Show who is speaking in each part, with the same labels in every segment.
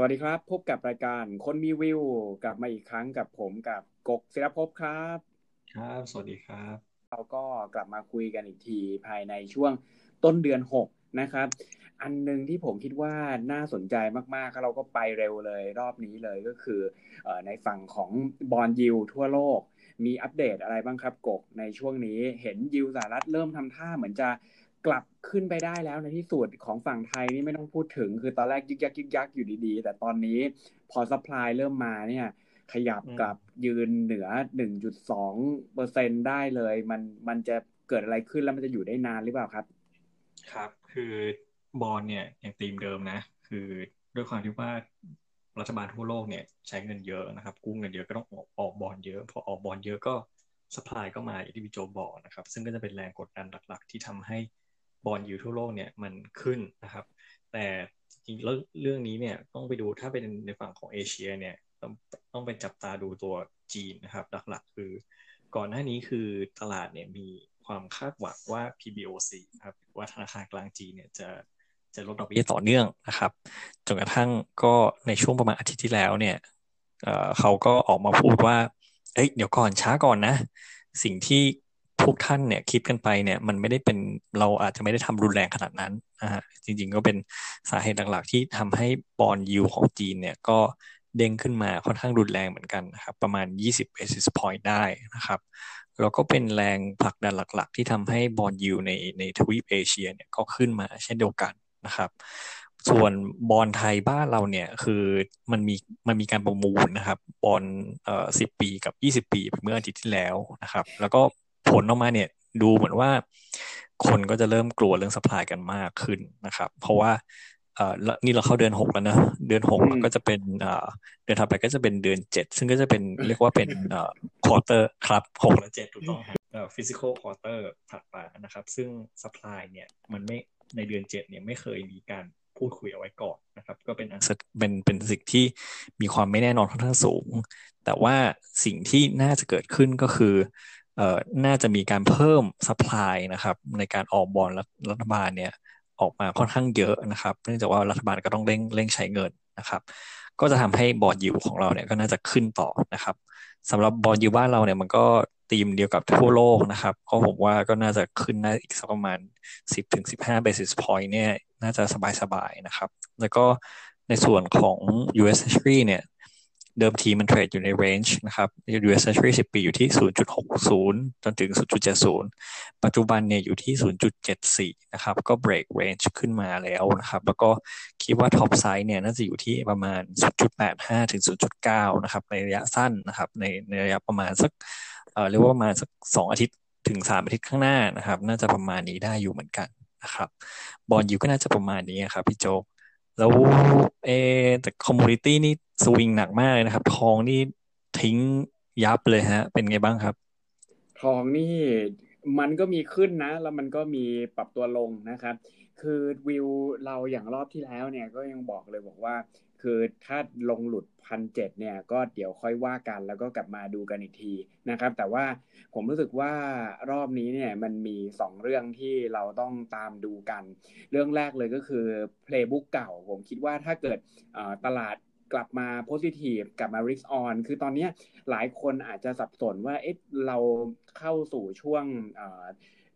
Speaker 1: สวัสดีครับ พบกับรายการคนมีวิวกลับมาอีกครั้งกับผมกับกกศิลภพครับ
Speaker 2: ครับ สวัสดีครับ
Speaker 1: เราก็กลับมาคุยกันอีกทีภายในช่วงต้นเดือนหกนะครับ อันหนึ่งที่ผมคิดว่าน่าสนใจมากๆเราก็ไปเร็วเลยรอบนี้เลยก็คือในฝั่งของบอลยิวทั่วโลก มีอัปเดตอะไรบ้างครับกกในช่วงนี้เห็นยิวสหรัฐเริ่มทำท่าเหมือนจะ กลับขึ้นไปได้แล้วในที่สุดของฝั่งไทยนี่ไม่ต้องพูดถึง คือตอนแรกยึกยักยึกยักอยู่ดีๆ แต่ตอนนี้พอ supply เริ่มมาเนี่ย ขยับกลับยืนเหนือ 1.2เปอร์เซ็นได้เลย มันมันจะเกิดอะไรขึ้นแล้วมันจะอยู่ได้นานหรือเปล่าครับ
Speaker 2: ครับ คือบอลเนี่ยอย่างธีมเดิมนะ คือด้วยความที่ว่ารัฐบาลทั่วโลกเนี่ยใช้เงินเยอะนะครับ กู้เงินเยอะก็ต้องออกออกบอลเยอะพอออกบอลเยอะก็ supply ก็มาอย่างที่พี่โจบอกนะครับ ซึ่งก็จะเป็นแรงกดดันหลัก ๆ ที่ทำให้ bond yield ทั่วโลกเนี่ยมันขึ้นนะครับ แต่จริงแล้วเรื่องนี้เนี่ยต้องไปดูถ้าเป็นในฝั่งของเอเชียเนี่ยต้องต้องไปจับตาดูตัวจีนนะครับ หลักๆ คือ ก่อนหน้านี้คือตลาดเนี่ยมีความคาดหวังว่า PBOC ครับว่าธนาคารกลางจีนเนี่ยจะจะลดดอกเบี้ยต่อเนื่องนะครับจนกระทั่งก็ในช่วงประมาณอาทิตย์ที่แล้วเนี่ยเขาก็ออกมาพูดว่าเอ้ยเดี๋ยวก่อนช้าก่อนนะ สิ่งที่ พวกท่านเนี่ยคิดกันไปเนี่ยมันไม่ได้เป็นเราอาจจะไม่ได้ทำรุนแรงขนาดนั้นนะฮะจริง ๆ ก็เป็นสาเหตุหลักๆ ที่ทำให้บอลยูของจีนเนี่ยก็เด้งขึ้นมาค่อนข้างรุนแรงเหมือนกันนะครับประมาณ 20 basis point ได้นะครับแล้วก็เป็นแรงผลักดันหลักๆ ที่ทำให้บอลยูในในทวีปเอเชียเนี่ยก็ขึ้นมาเช่นเดียวกันนะครับส่วนบอลไทยบ้านเราเนี่ยคือมันมีมันมีการประมูลนะครับbond เอ่อสิบปีกับ 20 ปีเมื่ออาทิตย์ที่แล้วนะครับ แล้วก็ ผลออกมาเนี่ยดูเหมือนว่าคนก็จะเริ่มกลัวเรื่อง supply กันมากขึ้นนะครับ เพราะว่าเอ่อนี่เราเข้าเดือนหกแล้วนะเดือนหกก็จะเป็นเอ่อเดือนถัดไปก็จะเป็นเดือนเจ็ดซึ่งก็จะเป็นเรียกว่าเป็นเอ่อ quarter ครับหกและเจ็ดถูกต้องครับเอ่อ fiscal quarter ถัดไปนะครับ ซึ่ง supply เนี่ยมันไม่ในเดือนเจ็ดเนี่ยไม่เคยมีการพูดคุยเอาไว้ก่อนนะครับ ก็เป็นเป็นเป็นสิ่งที่มีความไม่แน่นอนค่อนข้างสูง แต่ว่าสิ่งที่น่าจะเกิดขึ้นก็คือเอ่อ น่าจะมีการเพิ่มสป라이นะครับในการออกบอลรัฐบาลเนี่ยออกมาค่อนข้างเยอะนะครับ เนื่องจากว่ารัฐบาลก็ต้องเร่งเร่งใช้เงินนะครับ ก็จะทำให้บอลยูของเราเนี่ยก็น่าจะขึ้นต่อนะครับสำหรับบอลยูบ้านเราเนี่ยมันก็ตีมเดียวกับทั่วโลกนะครับก็ผมว่าก็น่าจะขึ้นได้อีกสักประมาณ 10ถึง15 basis point เนี่ยน่าจะสบายๆนะครับ แล้วก็ในส่วนของ US Treasury เนี่ย เดิมทีมันเทรดอยู่ใน range นะครับ US Treasury 10 ปีอยู่ที่ 0.60 จนถึง 0.70 ปัจจุบันเนี่ยอยู่ที่ 0.74 นะครับ ก็ break range ขึ้นมาแล้วนะครับ แล้วก็คิดว่า topside เนี่ยน่าจะอยู่ที่ประมาณ 0.85 ถึง 0.9 นะครับ ในระยะสั้นนะครับ ในในระยะประมาณสักเอ่อเรียกว่าประมาณสัก 2 อาทิตย์ถึง 3 อาทิตย์ข้างหน้านะครับ น่าจะประมาณนี้ได้อยู่เหมือนกันนะครับ bond yield ก็น่าจะประมาณนี้ครับพี่โจ แล้วเอแต่ commodity นี่สวิงหนักมากเลยนะครับ ทองนี่ทิ้งยับเลยฮะ เป็นไงบ้างครับ
Speaker 1: ทองนี่มันก็มีขึ้นนะ แล้วมันก็มีปรับตัวลงนะครับ คือวิวเราอย่างรอบที่แล้วเนี่ยก็ยังบอกเลยบอกว่า คือถ้าลงหลุดพันเจ็ดเนี่ยก็เดี๋ยวค่อยว่ากันแล้วก็กลับมาดูกันอีกทีนะครับ แต่ว่าผมรู้สึกว่ารอบนี้เนี่ยมันมี 2 เรื่องที่เราต้องตามดูกัน เรื่องแรกเลยก็คือ playbook เก่า ผมคิดว่าถ้าเกิดตลาดกลับมา positive กลับมา risk on คือตอนนี้หลายคนอาจจะสับสนว่าเอ๊ะเราเข้าสู่ช่วง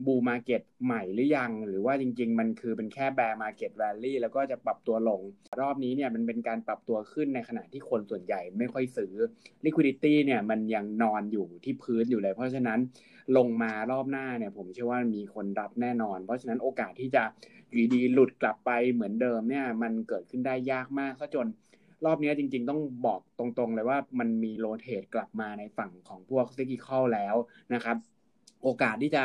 Speaker 1: bull market ใหม่หรือยัง หรือว่าจริง ๆ มันคือเป็นแค่ bear market rally แล้วก็จะปรับตัวลง รอบนี้เนี่ยมันเป็นการปรับตัวขึ้นในขณะที่คนส่วนใหญ่ไม่ค่อยซื้อ liquidity เนี่ยมันยังนอนอยู่ที่พื้นอยู่เลย เพราะฉะนั้นลงมารอบหน้าเนี่ยผมเชื่อว่ามีคนรับแน่นอน เพราะฉะนั้นโอกาสที่จะอยู่ดีหลุดกลับไปเหมือนเดิมเนี่ยมันเกิดขึ้นได้ยากมากซะจนรอบนี้จริง ๆ ต้องบอกตรงๆเลยว่ามันมีโรเตกลับมาในฝั่งของพวกซิกิคอลแล้วนะครับ โอกาสที่จะ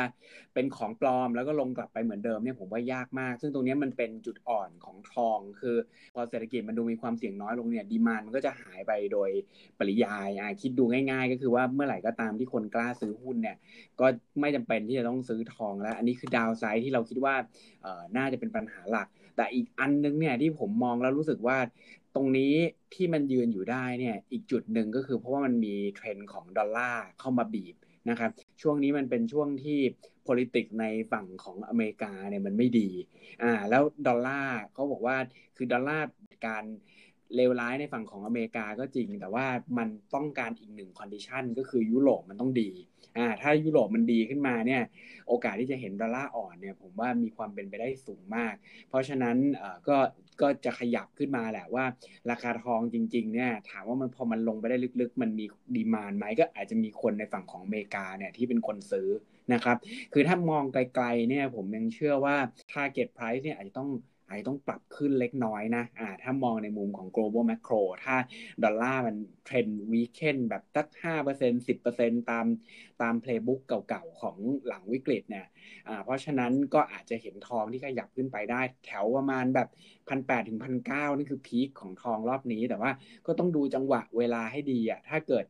Speaker 1: เป็นของปลอมแล้วก็ลงกลับไปเหมือนเดิมเนี่ยผมว่ายากมาก ซึ่งตรงนี้มันเป็นจุดอ่อนของทอง คือ พอเศรษฐกิจมันดูมีความเสี่ยงน้อยลงเนี่ย demand มันก็จะหายไปโดยปริยายอ่คิดดูง่าย ๆ ก็คือว่าเมื่อไหร่ก็ตามที่คนกล้าซื้อหุ้นเนี่ยก็ไม่จำเป็นที่จะต้องซื้อทองแล้ว อันนี้คือ downside ที่เราคิดว่าเออน่าจะเป็นปัญหาหลัก แต่อีกอันนึงเนี่ยที่ผมมองแล้วรู้สึกว่าตรงนี้ที่มันยืนอยู่ได้เนี่ยอีกจุดหนึ่งก็คือเพราะว่ามันมีเทรนด์ของดอลลาร์เข้ามาบีบ นะครับ ช่วงนี้มันเป็นช่วงที่ politics ในฝั่งของอเมริกาเนี่ยมันไม่ดีอ่าแล้วดอลลาร์เขาบอกว่าคือดอลลาร์การ เลวร้ายในฝั่งของอเมริกาก็จริง แต่ว่ามันต้องการอีกหนึ่ง condition ก็คือยุโรปมันต้องดีอ่าถ้ายุโรปมันดีขึ้นมาเนี่ยโอกาสที่จะเห็นดอลลาร์อ่อนเนี่ยผมว่ามีความเป็นไปได้สูงมาก เพราะฉะนั้นเอ่อก็ก็จะขยับขึ้นมาแหละว่า ราคาทองจริงๆเนี่ยถามว่ามันพอมันลงไปได้ลึกๆ มันมี demand ไหมก็อาจจะมีคนในฝั่งของอเมริกาเนี่ยที่เป็นคนซื้อนะครับ คือถ้ามองไกลๆเนี่ยผมยังเชื่อว่า target price เนี่ยอาจจะต้อง อาจจะต้องปรับขึ้นเล็กน้อยนะอ่าถ้ามองในมุมของ global macro ถ้าดอลลาร์มัน trend weaken แบบตักห้าม ตามตาม playbook เก่าๆ ของหลังวิกฤตเนี่ยเพราะฉะนั้นก็อาจจะเห็นทองที่ขยับขึ้นไปได้ แถวประมาณแบบพันแปดถึงพันเก้านี่คือ peak ของทองรอบนี้ แต่ว่าก็ต้องดูจังหวะเวลาให้ดีอะถ้าเกิด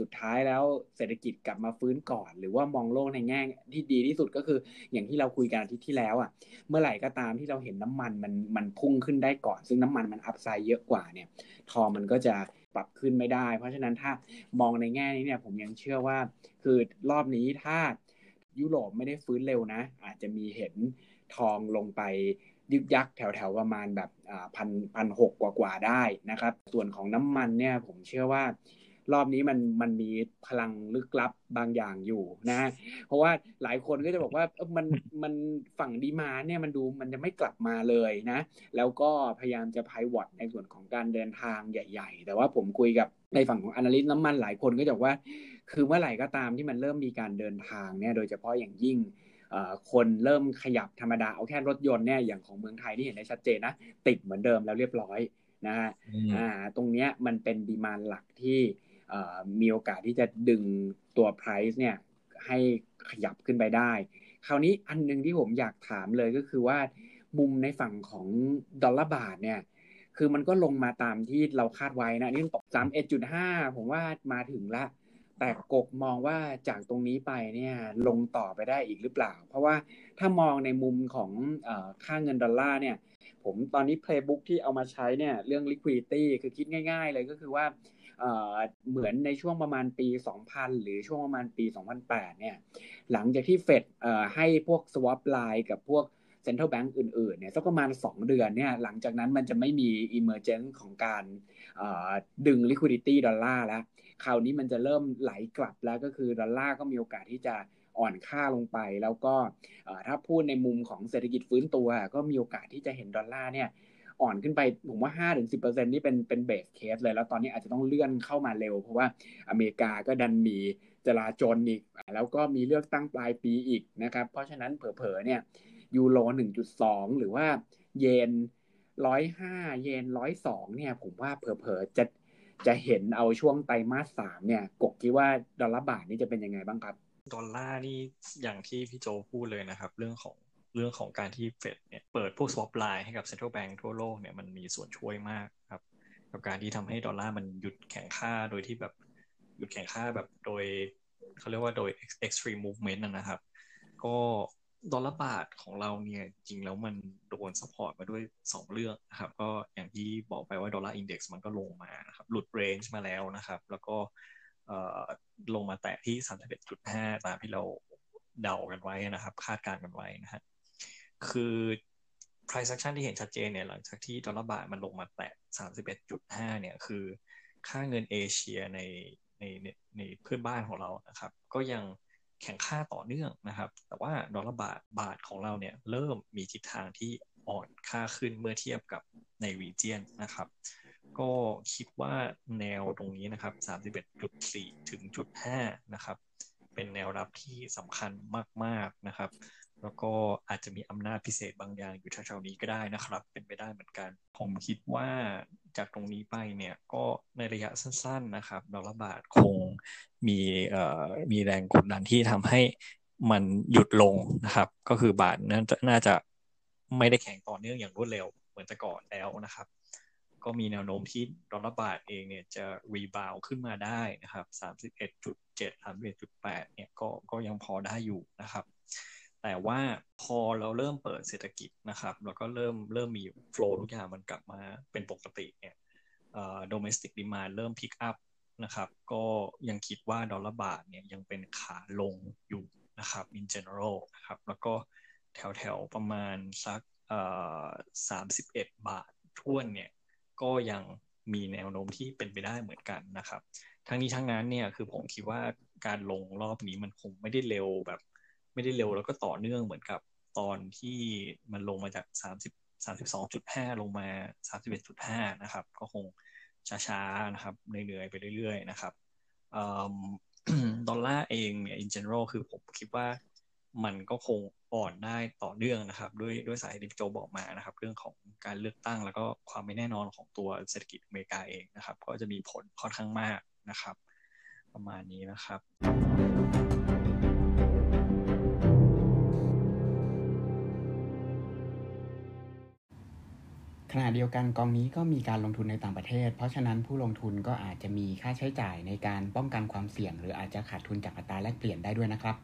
Speaker 1: สุดท้ายแล้วเศรษฐกิจกลับมาฟื้นก่อน หรือว่ามองโลกในแง่ที่ดีที่สุดก็คืออย่างที่เราคุยกันอาทิตย์ที่แล้วอะเมื่อไหร่ก็ตามที่เราเห็นน้ำมันมันมันพุ่งขึ้นได้ก่อน ซึ่งน้ำมันมันอัพไซด์เยอะกว่าเนี่ยทองมันก็จะ ปรับขึ้นไม่ได้ เพราะฉะนั้นถ้ามองในแง่นี้เนี่ยผมยังเชื่อว่า คือรอบนี้ถ้ายุโรปไม่ได้ฟื้นเร็วนะ อาจจะมีเห็นทองลงไปยึกยักแถวๆประมาณแบบพันพันหกกว่าๆได้นะครับ ส่วนของน้ำมันเนี่ยผมเชื่อว่า รอบนี้มันมันมีพลังลึกลับบางอย่างอยู่นะ เพราะว่าหลายคนก็จะบอกว่ามันมันฝั่งดีมาเนี่ยมันดูมันจะไม่กลับมาเลยนะ แล้วก็พยายามจะพายวอตในส่วนของการเดินทางใหญ่ ๆ แต่ว่าผมคุยกับในฝั่งของอนาลิสต์น้ำมันหลายคนก็จะบอกว่า คือเมื่อไหร่ก็ตามที่มันเริ่มมีการเดินทางเนี่ยโดยเฉพาะอย่างยิ่งคนเริ่มขยับธรรมดาเอาแค่รถยนต์เนี่ยอย่างของเมืองไทยที่เห็นได้ชัดเจนนะติดเหมือนเดิมแล้วเรียบร้อยนะฮะอ่าตรงเนี้ยมันเป็นดีมานหลักที่ มีโอกาสที่จะดึงตัว price เนี่ยให้ขยับขึ้นไปได้ คราวนี้อันนึงที่ผมอยากถามเลยก็คือว่ามุมในฝั่งของดอลลาร์บาทเนี่ยคือมันก็ลงมาตามที่เราคาดไว้นะนี่ตกสามเอ็ดจุดห้าผมว่ามาถึงละ แต่กกมองว่าจากตรงนี้ไปเนี่ยลงต่อไปได้อีกหรือเปล่า เพราะว่าถ้ามองในมุมของอค่าเงินดอลลาร์เนี่ย ผมตอนนี้ playbook ที่เอามาใช้เนี่ยเรื่อง liquidity คือคิดง่าย ๆ เลยก็คือว่า เหมือนในช่วงประมาณปี 2000 หรือช่วงประมาณปี 2008 เนี่ย หลังจากที่เฟดให้พวก swap line กับพวก central bank อื่นๆ เนี่ยสักประมาณ 2 เดือนเนี่ย หลังจากนั้นมันจะไม่มี emergence ของการดึง liquidity ดอลลาร์แล้ว คราวนี้มันจะเริ่มไหลกลับแล้วก็คือดอลลาร์ก็มีโอกาสที่จะอ่อนค่าลงไป แล้วก็ถ้าพูดในมุมของเศรษฐกิจฟื้นตัว ก็มีโอกาสที่จะเห็นดอลลาร์เนี่ย อ่อนขึ้นไปผมว่าห้าถึงสิบเปอร์เซ็นนี่เป็นเป็นเบสเคสเลย แล้วตอนนี้อาจจะต้องเลื่อนเข้ามาเร็ว เพราะว่าอเมริกาก็ดันมีจลาจลอีก แล้วก็มีเลือกตั้งปลายปีอีกนะครับ เพราะฉะนั้นเผลอๆเนี่ยยูโรหนึ่งจุดสองหรือว่าเยนร้อยห้าเยนร้อยสองเนี่ยผมว่าเผลอๆจะจะเห็นเอาช่วงไตรมาสสามเนี่ยกกคิดว่าดอลลาร์บาทนี่จะเป็นยังไงบ้างครับ
Speaker 2: ดอลลาร์นี่อย่างที่พี่โจพูดเลยนะครับ เรื่องของ เรื่องของการที่เฟดเนี่ยเปิดพวก swap line ให้กับ central bank ทั่วโลกเนี่ยมันมีส่วนช่วยมากครับกับการที่ทำให้ดอลลาร์มันหยุดแข็งค่าโดยที่แบบหยุดแข็งค่าแบบโดยเขาเรียกว่าโดย extreme movement นะครับ ก็ดอลลาร์บาทของเราเนี่ยจริงแล้วมันโดน support มาด้วย 2 เรื่องนะครับ ก็อย่างที่บอกไปว่า dollar index มันก็ลงมานะครับหลุด range มาแล้วนะครับ แล้วก็ลงมาแตะที่ 31.5 ตามที่เราเดากันไว้นะครับ คาดการณ์กันไว้นะฮะ คือ price action ที่เห็นชัดเจนเนี่ยหลังจากที่ดอลลาร์บาทมันลงมาแตะ31.5 เนี่ย คือค่าเงินเอเชียในในในเพื่อนบ้านของเรานะครับ ก็ยังแข่งค่าต่อเนื่องนะครับ แต่ว่าดอลลาร์บาทบาทของเราเนี่ยเริ่มมีทิศทางที่อ่อนค่าขึ้นเมื่อเทียบกับในวีเจียนนะครับ ก็คิดว่าแนวตรงนี้นะครับ 31.4 ถึงจุด5นะครับ เป็นแนวรับที่สำคัญมาก ๆ นะครับ แล้วก็อาจจะมีอำนาจพิเศษบางอย่างอยู่แถวๆนี้ก็ได้นะครับ เป็นไปได้เหมือนกัน ผมคิดว่าจากตรงนี้ไปเนี่ยก็ในระยะสั้น ๆนะครับดอลลาร์บาทคงมีเอ่อมีแรงกดดันที่ทำให้มันหยุดลงนะครับ ก็คือบาทน่าจะน่าจะไม่ได้แข็งต่อเนื่องอย่างรวดเร็วเหมือนแต่ก่อนแล้วนะครับ ก็มีแนวโน้มที่ดอลลาร์บาทเองเนี่ยจะรีบาวขึ้นมาได้นะครับ 31.7 31.8เนี่ยก็ก็ยังพอได้อยู่นะครับ แต่ว่าพอเราเริ่มเปิดเศรษฐกิจนะครับแล้วก็เริ่มเริ่มมีโฟล์ทุกอย่างมันกลับมาเป็นปกติเนี่ยเอ่อ domestic demand เริ่มพิกอัพนะครับ ก็ยังคิดว่าดอลลาร์บาทเนี่ยยังเป็นขาลงอยู่นะครับ in general นะครับ แล้วก็แถวแถวประมาณสักเอ่อสามสิบเอ็ดบาทท่วนเนี่ย ก็ยังมีแนวโน้มที่เป็นไปได้เหมือนกันนะครับ ทั้งนี้ทั้งนั้นเนี่ยคือผมคิดว่าการลงรอบนี้มันคงไม่ได้เร็วแบบ ไม่ได้เร็วแล้วก็ต่อเนื่องเหมือนกับตอนที่มันลงมาจากสามสิบสามสิบสองจุดห้าลงมาสามสิบเอ็ดจุดห้านะครับ ก็คงช้าๆนะครับเหนื่อยๆไปเรื่อยๆนะครับดอลลาร์เองเนี่ย in general คือผมคิดว่ามันก็คงอ่อนได้ต่อเนื่องนะครับ ด้วยด้วยสายที่โจบอกมานะครับ เรื่องของการเลือกตั้งแล้วก็ความไม่แน่นอนของตัวเศรษฐกิจอเมริกาเองนะครับ ก็จะมีผลค่อนข้างมากนะครับ ประมาณนี้นะครับ
Speaker 3: ขณะเดียวกันกองนี้ก็มีการลงทุนในต่างประเทศ เพราะฉะนั้นผู้ลงทุนก็อาจจะมีค่าใช้จ่ายในการป้องกันความเสี่ยง หรืออาจจะขาดทุนจากอัตราแลกเปลี่ยนได้ด้วยนะครับ